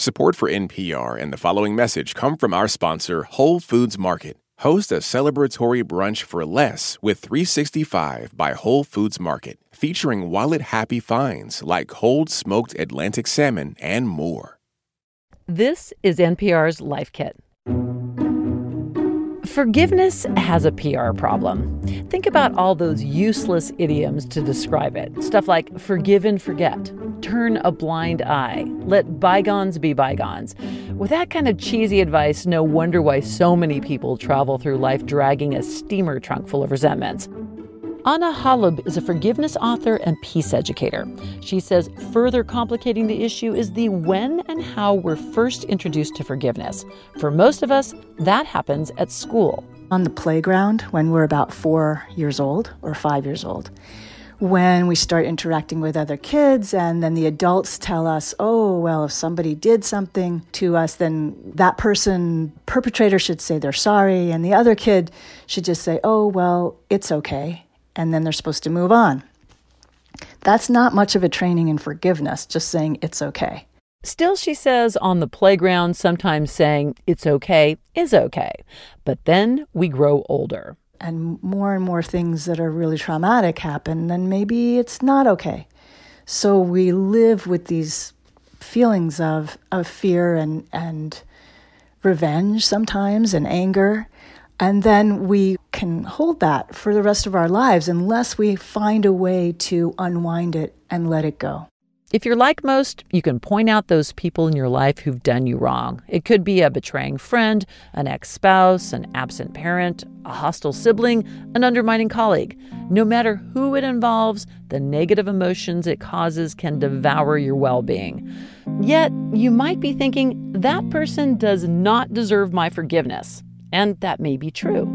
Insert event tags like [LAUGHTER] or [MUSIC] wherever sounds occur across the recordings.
Support for NPR and the following message come from our sponsor, Whole Foods Market. Host a celebratory brunch for less with 365 by Whole Foods Market, featuring wallet happy finds like cold smoked Atlantic salmon and more. This is NPR's Life Kit. Forgiveness has a PR problem. Think about all those useless idioms to describe it. Stuff like forgive and forget, turn a blind eye, let bygones be bygones. With that kind of cheesy advice, no wonder why so many people travel through life dragging a steamer trunk full of resentments. Ana Holub is a forgiveness author and peace educator. She says further complicating the issue is the when and how we're first introduced to forgiveness. For most of us, that happens at school. On the playground when we're about four years old or five years old. When we start interacting with other kids, and then the adults tell us, oh, well, if somebody did something to us, then that person, perpetrator, should say they're sorry, and the other kid should just say, oh, well, it's okay and then they're supposed to move on. That's not much of a training in forgiveness, just saying it's okay. Still, she says, on the playground, sometimes saying it's okay is okay. But then we grow older. And more and more things that are really traumatic happen, then maybe it's not okay. So we live with these feelings of, of fear and, and revenge sometimes and anger. And then we can hold that for the rest of our lives unless we find a way to unwind it and let it go. If you're like most, you can point out those people in your life who've done you wrong. It could be a betraying friend, an ex spouse, an absent parent, a hostile sibling, an undermining colleague. No matter who it involves, the negative emotions it causes can devour your well being. Yet, you might be thinking, that person does not deserve my forgiveness. And that may be true,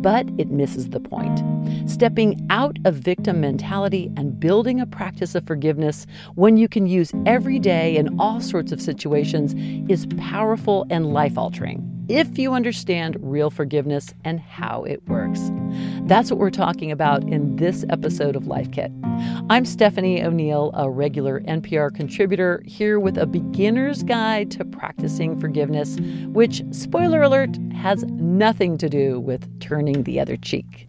but it misses the point. Stepping out of victim mentality and building a practice of forgiveness when you can use every day in all sorts of situations is powerful and life altering if you understand real forgiveness and how it works. That's what we're talking about in this episode of Life Kit. I'm Stephanie O'Neill, a regular NPR contributor, here with a beginner's guide to practicing forgiveness, which, spoiler alert, has nothing to do with turning the other cheek.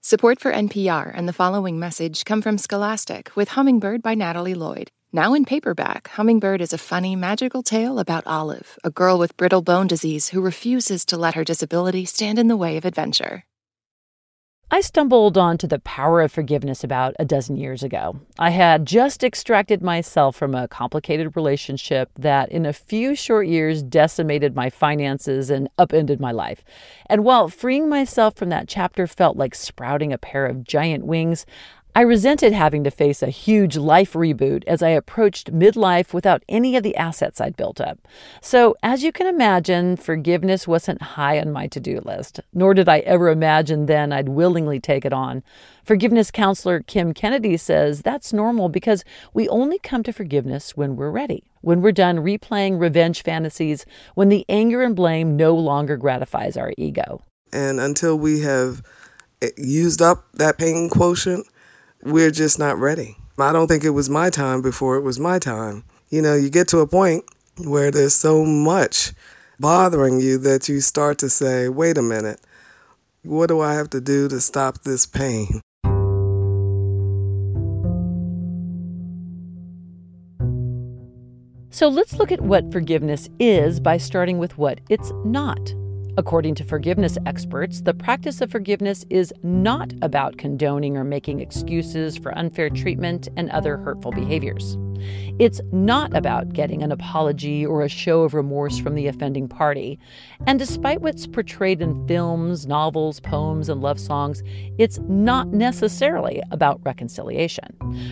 Support for NPR and the following message come from Scholastic with Hummingbird by Natalie Lloyd. Now in paperback, Hummingbird is a funny, magical tale about Olive, a girl with brittle bone disease who refuses to let her disability stand in the way of adventure. I stumbled onto the power of forgiveness about a dozen years ago. I had just extracted myself from a complicated relationship that, in a few short years, decimated my finances and upended my life. And while freeing myself from that chapter felt like sprouting a pair of giant wings, I resented having to face a huge life reboot as I approached midlife without any of the assets I'd built up. So, as you can imagine, forgiveness wasn't high on my to do list, nor did I ever imagine then I'd willingly take it on. Forgiveness counselor Kim Kennedy says that's normal because we only come to forgiveness when we're ready, when we're done replaying revenge fantasies, when the anger and blame no longer gratifies our ego. And until we have eh, used up that pain quotient, we're just not ready. I don't think it was my time before it was my time. You know, you get to a point where there's so much bothering you that you start to say, wait a minute, what do I have to do to stop this pain? So let's look at what forgiveness is by starting with what it's not. According to forgiveness experts, the practice of forgiveness is not about condoning or making excuses for unfair treatment and other hurtful behaviors. It's not about getting an apology or a show of remorse from the offending party. And despite what's portrayed in films, novels, poems, and love songs, it's not necessarily about reconciliation.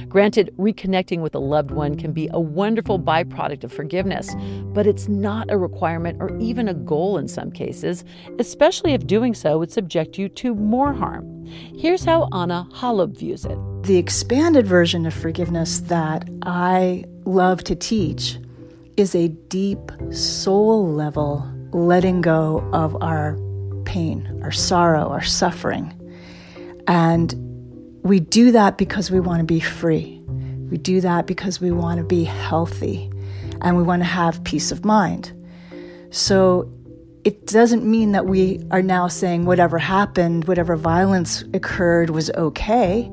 Granted, reconnecting with a loved one can be a wonderful byproduct of forgiveness, but it's not a requirement or even a goal in some cases, especially if doing so would subject you to more harm. Here's how Ana Holub views it. The expanded version of forgiveness that I love to teach is a deep soul level letting go of our pain, our sorrow, our suffering. And we do that because we want to be free. We do that because we want to be healthy and we want to have peace of mind. So it doesn't mean that we are now saying whatever happened, whatever violence occurred was okay,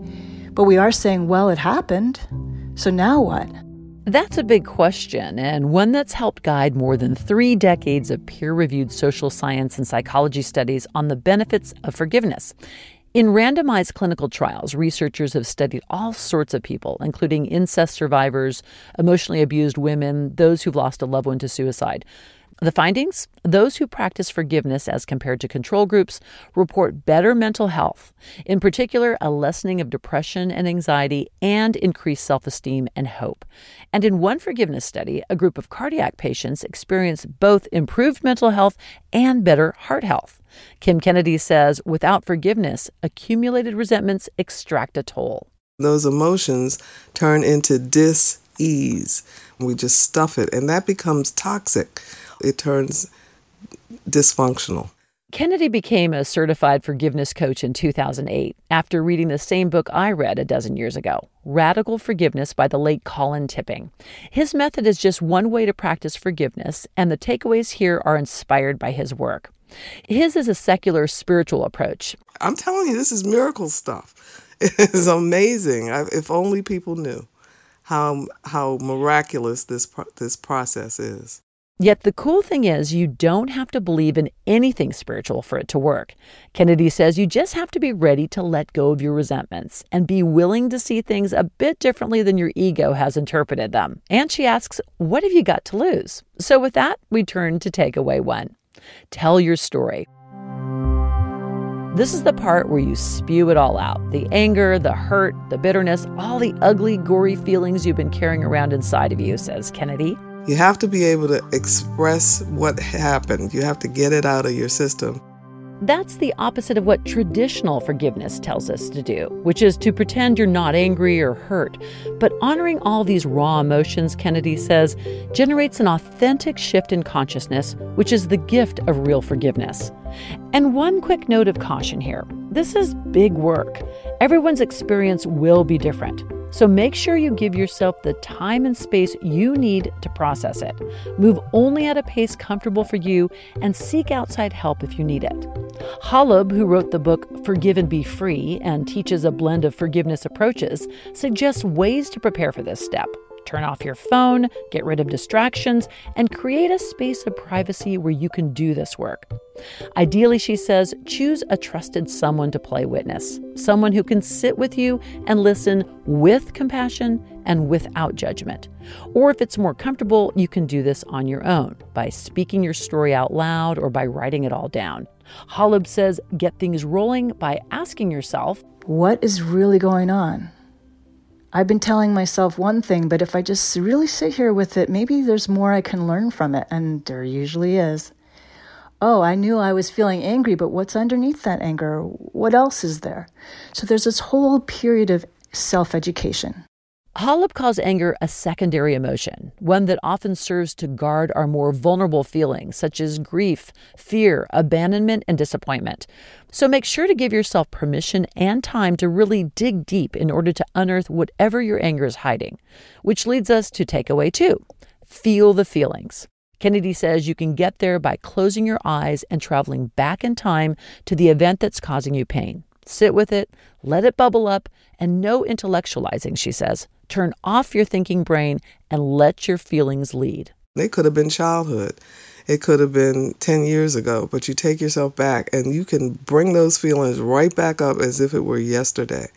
but we are saying, well, it happened. So now what? That's a big question, and one that's helped guide more than three decades of peer reviewed social science and psychology studies on the benefits of forgiveness. In randomized clinical trials, researchers have studied all sorts of people, including incest survivors, emotionally abused women, those who've lost a loved one to suicide. The findings those who practice forgiveness as compared to control groups report better mental health, in particular, a lessening of depression and anxiety, and increased self esteem and hope. And in one forgiveness study, a group of cardiac patients experienced both improved mental health and better heart health. Kim Kennedy says without forgiveness, accumulated resentments extract a toll. Those emotions turn into dis ease. We just stuff it, and that becomes toxic it turns dysfunctional. Kennedy became a certified forgiveness coach in 2008 after reading the same book I read a dozen years ago, Radical Forgiveness by the late Colin Tipping. His method is just one way to practice forgiveness, and the takeaways here are inspired by his work. His is a secular spiritual approach. I'm telling you, this is miracle stuff. [LAUGHS] It is amazing. if only people knew how how miraculous this this process is. Yet the cool thing is, you don't have to believe in anything spiritual for it to work. Kennedy says you just have to be ready to let go of your resentments and be willing to see things a bit differently than your ego has interpreted them. And she asks, What have you got to lose? So, with that, we turn to takeaway one tell your story. This is the part where you spew it all out the anger, the hurt, the bitterness, all the ugly, gory feelings you've been carrying around inside of you, says Kennedy. You have to be able to express what happened. You have to get it out of your system. That's the opposite of what traditional forgiveness tells us to do, which is to pretend you're not angry or hurt. But honoring all these raw emotions, Kennedy says, generates an authentic shift in consciousness, which is the gift of real forgiveness. And one quick note of caution here this is big work. Everyone's experience will be different. So make sure you give yourself the time and space you need to process it. Move only at a pace comfortable for you and seek outside help if you need it. Holub, who wrote the book Forgive and Be Free and teaches a blend of forgiveness approaches, suggests ways to prepare for this step. Turn off your phone, get rid of distractions, and create a space of privacy where you can do this work. Ideally, she says, choose a trusted someone to play witness, someone who can sit with you and listen with compassion and without judgment. Or if it's more comfortable, you can do this on your own by speaking your story out loud or by writing it all down. Holub says, get things rolling by asking yourself, What is really going on? I've been telling myself one thing, but if I just really sit here with it, maybe there's more I can learn from it. And there usually is. Oh, I knew I was feeling angry, but what's underneath that anger? What else is there? So there's this whole period of self education. Holub calls anger a secondary emotion, one that often serves to guard our more vulnerable feelings, such as grief, fear, abandonment, and disappointment. So make sure to give yourself permission and time to really dig deep in order to unearth whatever your anger is hiding. Which leads us to takeaway two feel the feelings. Kennedy says you can get there by closing your eyes and traveling back in time to the event that's causing you pain. Sit with it, let it bubble up, and no intellectualizing, she says. Turn off your thinking brain and let your feelings lead. It could have been childhood. It could have been 10 years ago, but you take yourself back and you can bring those feelings right back up as if it were yesterday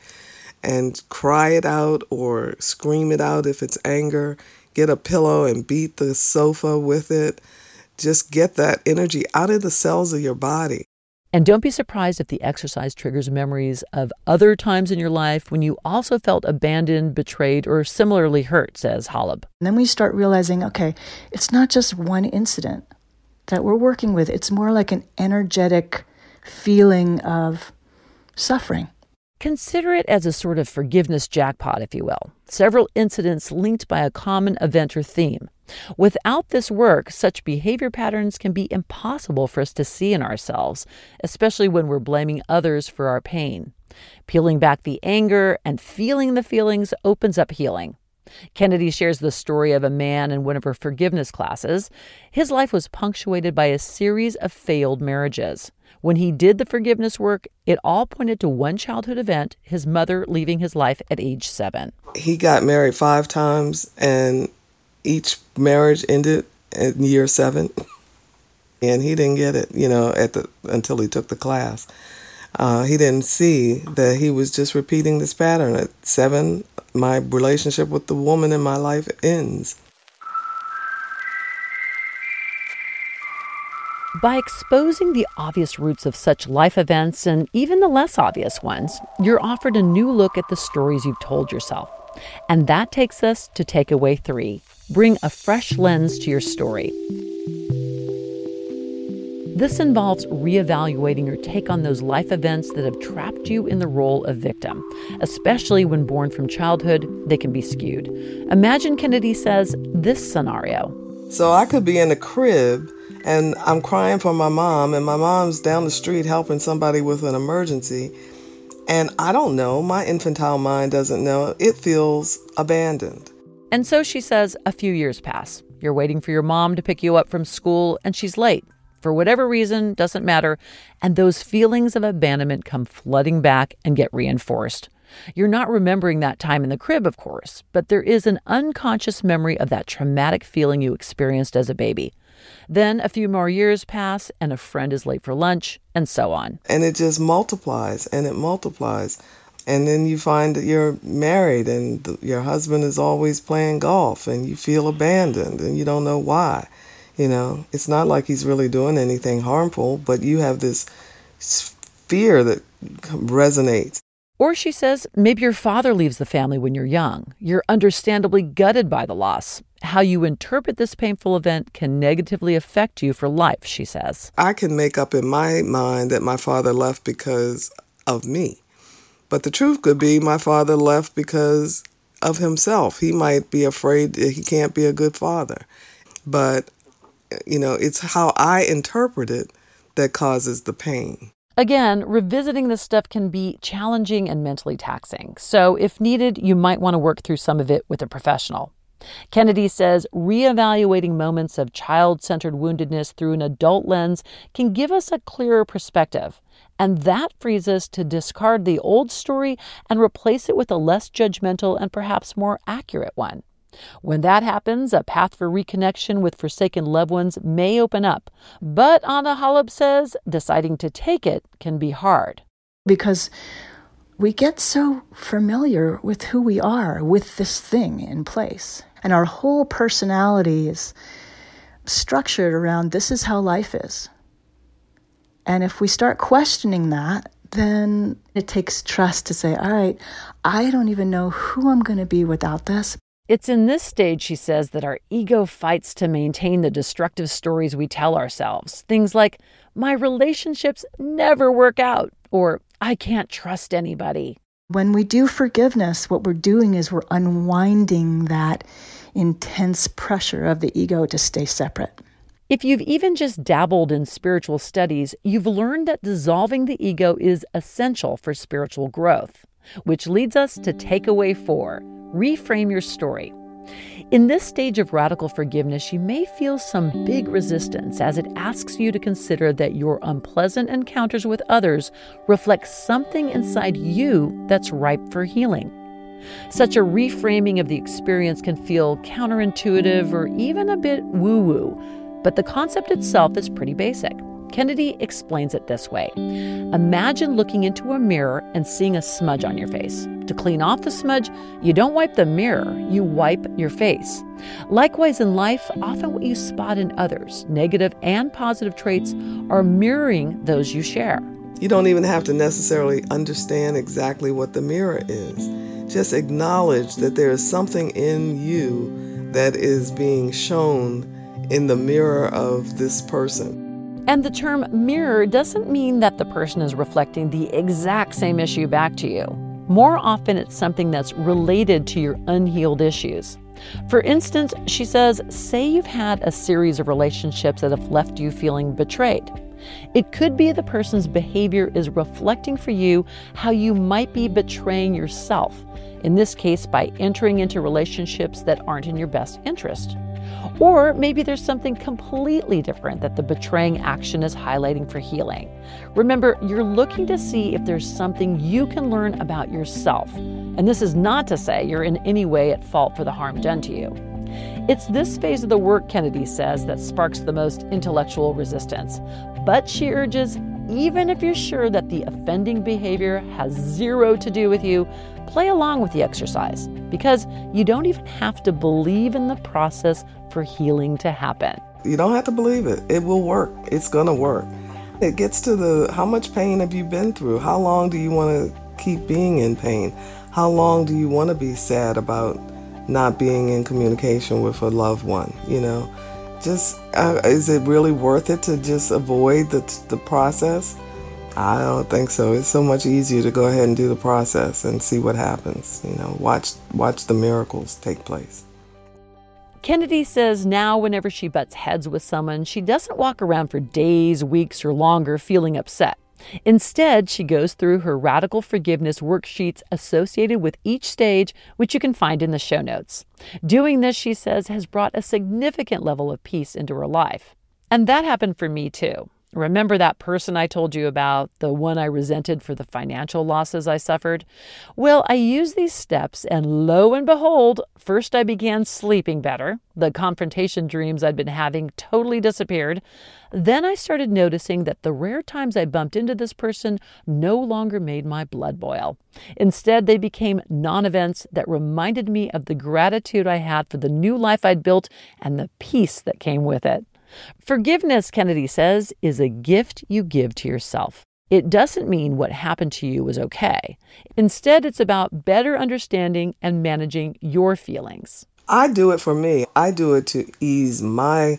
and cry it out or scream it out if it's anger. Get a pillow and beat the sofa with it. Just get that energy out of the cells of your body. And don't be surprised if the exercise triggers memories of other times in your life when you also felt abandoned, betrayed, or similarly hurt, says Holub. And then we start realizing okay, it's not just one incident that we're working with, it's more like an energetic feeling of suffering. Consider it as a sort of forgiveness jackpot, if you will. Several incidents linked by a common event or theme. Without this work, such behavior patterns can be impossible for us to see in ourselves, especially when we're blaming others for our pain. Peeling back the anger and feeling the feelings opens up healing. Kennedy shares the story of a man in one of her forgiveness classes. His life was punctuated by a series of failed marriages. When he did the forgiveness work, it all pointed to one childhood event his mother leaving his life at age seven. He got married five times, and each marriage ended at year seven. [LAUGHS] And he didn't get it, you know, at the until he took the class. Uh, he didn't see that he was just repeating this pattern. At seven, my relationship with the woman in my life ends. By exposing the obvious roots of such life events and even the less obvious ones, you're offered a new look at the stories you've told yourself. And that takes us to takeaway three bring a fresh lens to your story. This involves reevaluating your take on those life events that have trapped you in the role of victim. Especially when born from childhood, they can be skewed. Imagine Kennedy says this scenario. So I could be in a crib and I'm crying for my mom, and my mom's down the street helping somebody with an emergency. And I don't know, my infantile mind doesn't know. It feels abandoned. And so she says a few years pass. You're waiting for your mom to pick you up from school, and she's late. For whatever reason, doesn't matter. And those feelings of abandonment come flooding back and get reinforced. You're not remembering that time in the crib, of course, but there is an unconscious memory of that traumatic feeling you experienced as a baby. Then a few more years pass, and a friend is late for lunch, and so on. And it just multiplies and it multiplies. And then you find that you're married and the, your husband is always playing golf, and you feel abandoned and you don't know why. You know, it's not like he's really doing anything harmful, but you have this fear that resonates. Or she says, maybe your father leaves the family when you're young. You're understandably gutted by the loss. How you interpret this painful event can negatively affect you for life, she says. I can make up in my mind that my father left because of me. But the truth could be my father left because of himself. He might be afraid that he can't be a good father. But, you know, it's how I interpret it that causes the pain. Again, revisiting this stuff can be challenging and mentally taxing. So, if needed, you might want to work through some of it with a professional. Kennedy says reevaluating moments of child centered woundedness through an adult lens can give us a clearer perspective. And that frees us to discard the old story and replace it with a less judgmental and perhaps more accurate one. When that happens, a path for reconnection with forsaken loved ones may open up. But Ana Holub says deciding to take it can be hard. Because we get so familiar with who we are with this thing in place. And our whole personality is structured around this is how life is. And if we start questioning that, then it takes trust to say, all right, I don't even know who I'm going to be without this, it's in this stage, she says, that our ego fights to maintain the destructive stories we tell ourselves. Things like, my relationships never work out, or I can't trust anybody. When we do forgiveness, what we're doing is we're unwinding that intense pressure of the ego to stay separate. If you've even just dabbled in spiritual studies, you've learned that dissolving the ego is essential for spiritual growth, which leads us to takeaway four reframe your story. In this stage of radical forgiveness, you may feel some big resistance as it asks you to consider that your unpleasant encounters with others reflect something inside you that's ripe for healing. Such a reframing of the experience can feel counterintuitive or even a bit woo woo, but the concept itself is pretty basic. Kennedy explains it this way Imagine looking into a mirror and seeing a smudge on your face. To clean off the smudge, you don't wipe the mirror, you wipe your face. Likewise, in life, often what you spot in others, negative and positive traits, are mirroring those you share. You don't even have to necessarily understand exactly what the mirror is. Just acknowledge that there is something in you that is being shown in the mirror of this person. And the term mirror doesn't mean that the person is reflecting the exact same issue back to you. More often, it's something that's related to your unhealed issues. For instance, she says, say you've had a series of relationships that have left you feeling betrayed. It could be the person's behavior is reflecting for you how you might be betraying yourself, in this case, by entering into relationships that aren't in your best interest. Or maybe there's something completely different that the betraying action is highlighting for healing. Remember, you're looking to see if there's something you can learn about yourself. And this is not to say you're in any way at fault for the harm done to you. It's this phase of the work, Kennedy says, that sparks the most intellectual resistance. But she urges even if you're sure that the offending behavior has zero to do with you, play along with the exercise because you don't even have to believe in the process for healing to happen. You don't have to believe it. It will work. It's going to work. It gets to the how much pain have you been through? How long do you want to keep being in pain? How long do you want to be sad about not being in communication with a loved one? You know, just uh, is it really worth it to just avoid the the process? I don't think so. It's so much easier to go ahead and do the process and see what happens. You know, watch watch the miracles take place. Kennedy says now, whenever she butts heads with someone, she doesn't walk around for days, weeks, or longer feeling upset. Instead, she goes through her radical forgiveness worksheets associated with each stage, which you can find in the show notes. Doing this, she says, has brought a significant level of peace into her life. And that happened for me too. Remember that person I told you about, the one I resented for the financial losses I suffered? Well, I used these steps, and lo and behold, first I began sleeping better. The confrontation dreams I'd been having totally disappeared. Then I started noticing that the rare times I bumped into this person no longer made my blood boil. Instead, they became non events that reminded me of the gratitude I had for the new life I'd built and the peace that came with it. Forgiveness, Kennedy says, is a gift you give to yourself. It doesn't mean what happened to you was okay. Instead, it's about better understanding and managing your feelings. I do it for me. I do it to ease my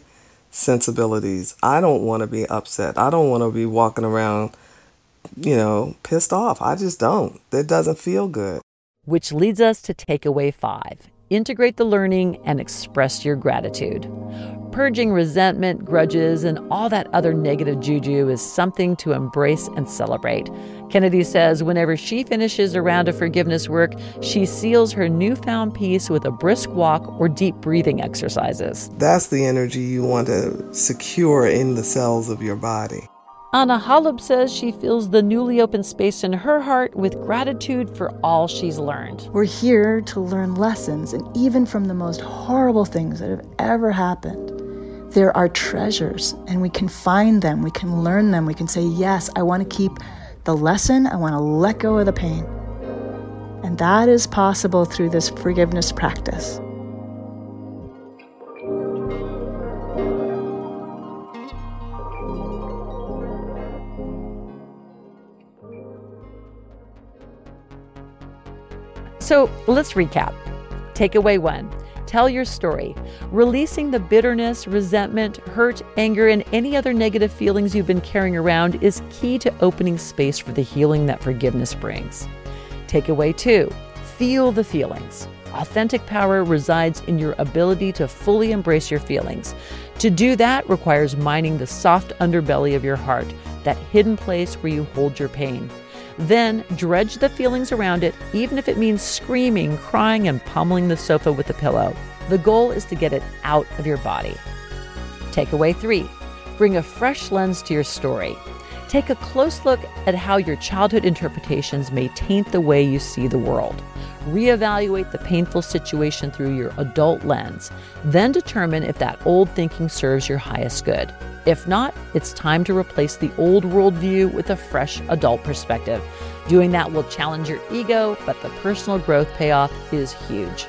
sensibilities. I don't want to be upset. I don't want to be walking around, you know, pissed off. I just don't. It doesn't feel good. Which leads us to takeaway five integrate the learning and express your gratitude. Purging resentment, grudges, and all that other negative juju is something to embrace and celebrate. Kennedy says whenever she finishes a round of forgiveness work, she seals her newfound peace with a brisk walk or deep breathing exercises. That's the energy you want to secure in the cells of your body. Ana Holub says she fills the newly opened space in her heart with gratitude for all she's learned. We're here to learn lessons, and even from the most horrible things that have ever happened, there are treasures, and we can find them, we can learn them, we can say, Yes, I want to keep the lesson, I want to let go of the pain. And that is possible through this forgiveness practice. So let's recap. Takeaway one tell your story. Releasing the bitterness, resentment, hurt, anger, and any other negative feelings you've been carrying around is key to opening space for the healing that forgiveness brings. Takeaway two feel the feelings. Authentic power resides in your ability to fully embrace your feelings. To do that requires mining the soft underbelly of your heart, that hidden place where you hold your pain. Then dredge the feelings around it, even if it means screaming, crying, and pummeling the sofa with a pillow. The goal is to get it out of your body. Takeaway three bring a fresh lens to your story. Take a close look at how your childhood interpretations may taint the way you see the world. Reevaluate the painful situation through your adult lens. Then determine if that old thinking serves your highest good. If not, it's time to replace the old worldview with a fresh adult perspective. Doing that will challenge your ego, but the personal growth payoff is huge.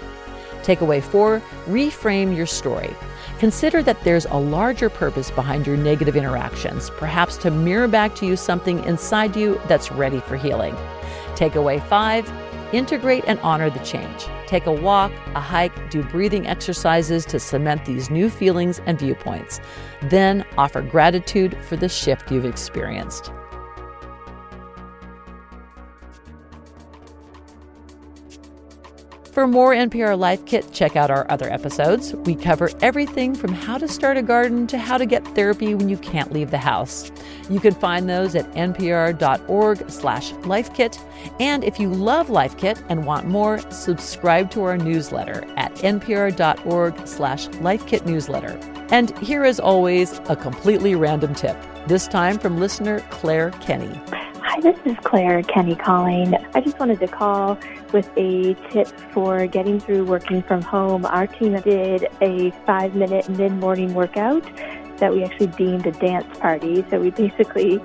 Takeaway four reframe your story. Consider that there's a larger purpose behind your negative interactions, perhaps to mirror back to you something inside you that's ready for healing. Takeaway five integrate and honor the change. Take a walk, a hike, do breathing exercises to cement these new feelings and viewpoints. Then offer gratitude for the shift you've experienced. For more NPR Life Kit, check out our other episodes. We cover everything from how to start a garden to how to get therapy when you can't leave the house. You can find those at npr.org slash lifekit. And if you love Life Kit and want more, subscribe to our newsletter at npr.org slash lifekit newsletter. And here is always a completely random tip, this time from listener Claire Kenny. Hi, this is Claire Kenny calling. I just wanted to call with a tip for getting through working from home. Our team did a five minute mid morning workout that we actually deemed a dance party. So we basically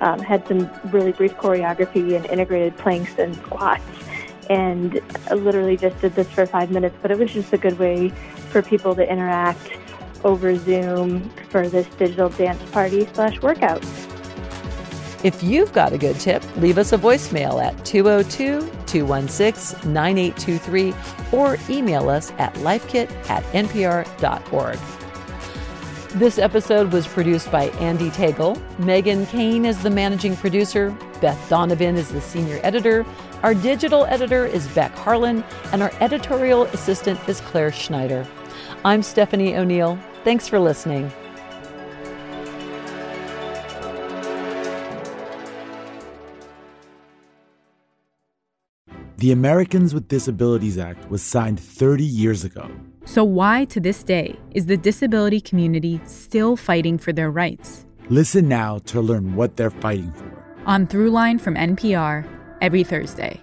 um, had some really brief choreography and integrated planks and squats. And literally just did this for five minutes, but it was just a good way for people to interact over Zoom for this digital dance party slash workout. If you've got a good tip, leave us a voicemail at 202 216 9823 or email us at lifekit at npr.org. This episode was produced by Andy Tagle. Megan Kane is the managing producer. Beth Donovan is the senior editor. Our digital editor is Beck Harlan, and our editorial assistant is Claire Schneider. I'm Stephanie O'Neill. Thanks for listening. The Americans with Disabilities Act was signed 30 years ago. So, why to this day is the disability community still fighting for their rights? Listen now to learn what they're fighting for. On Throughline from NPR, every Thursday.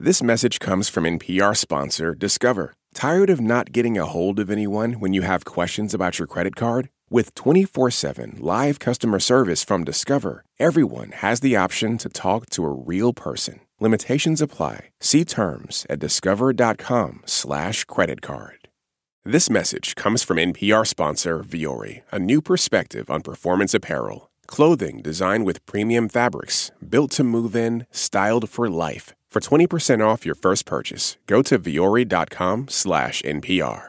This message comes from NPR sponsor Discover. Tired of not getting a hold of anyone when you have questions about your credit card? With 24 7 live customer service from Discover, everyone has the option to talk to a real person. Limitations apply. See terms at discover.com slash credit card. This message comes from NPR sponsor Vuori, a new perspective on performance apparel. Clothing designed with premium fabrics, built to move in, styled for life. For 20% off your first purchase, go to vuori.com slash NPR.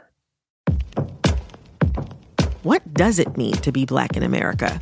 What does it mean to be Black in America?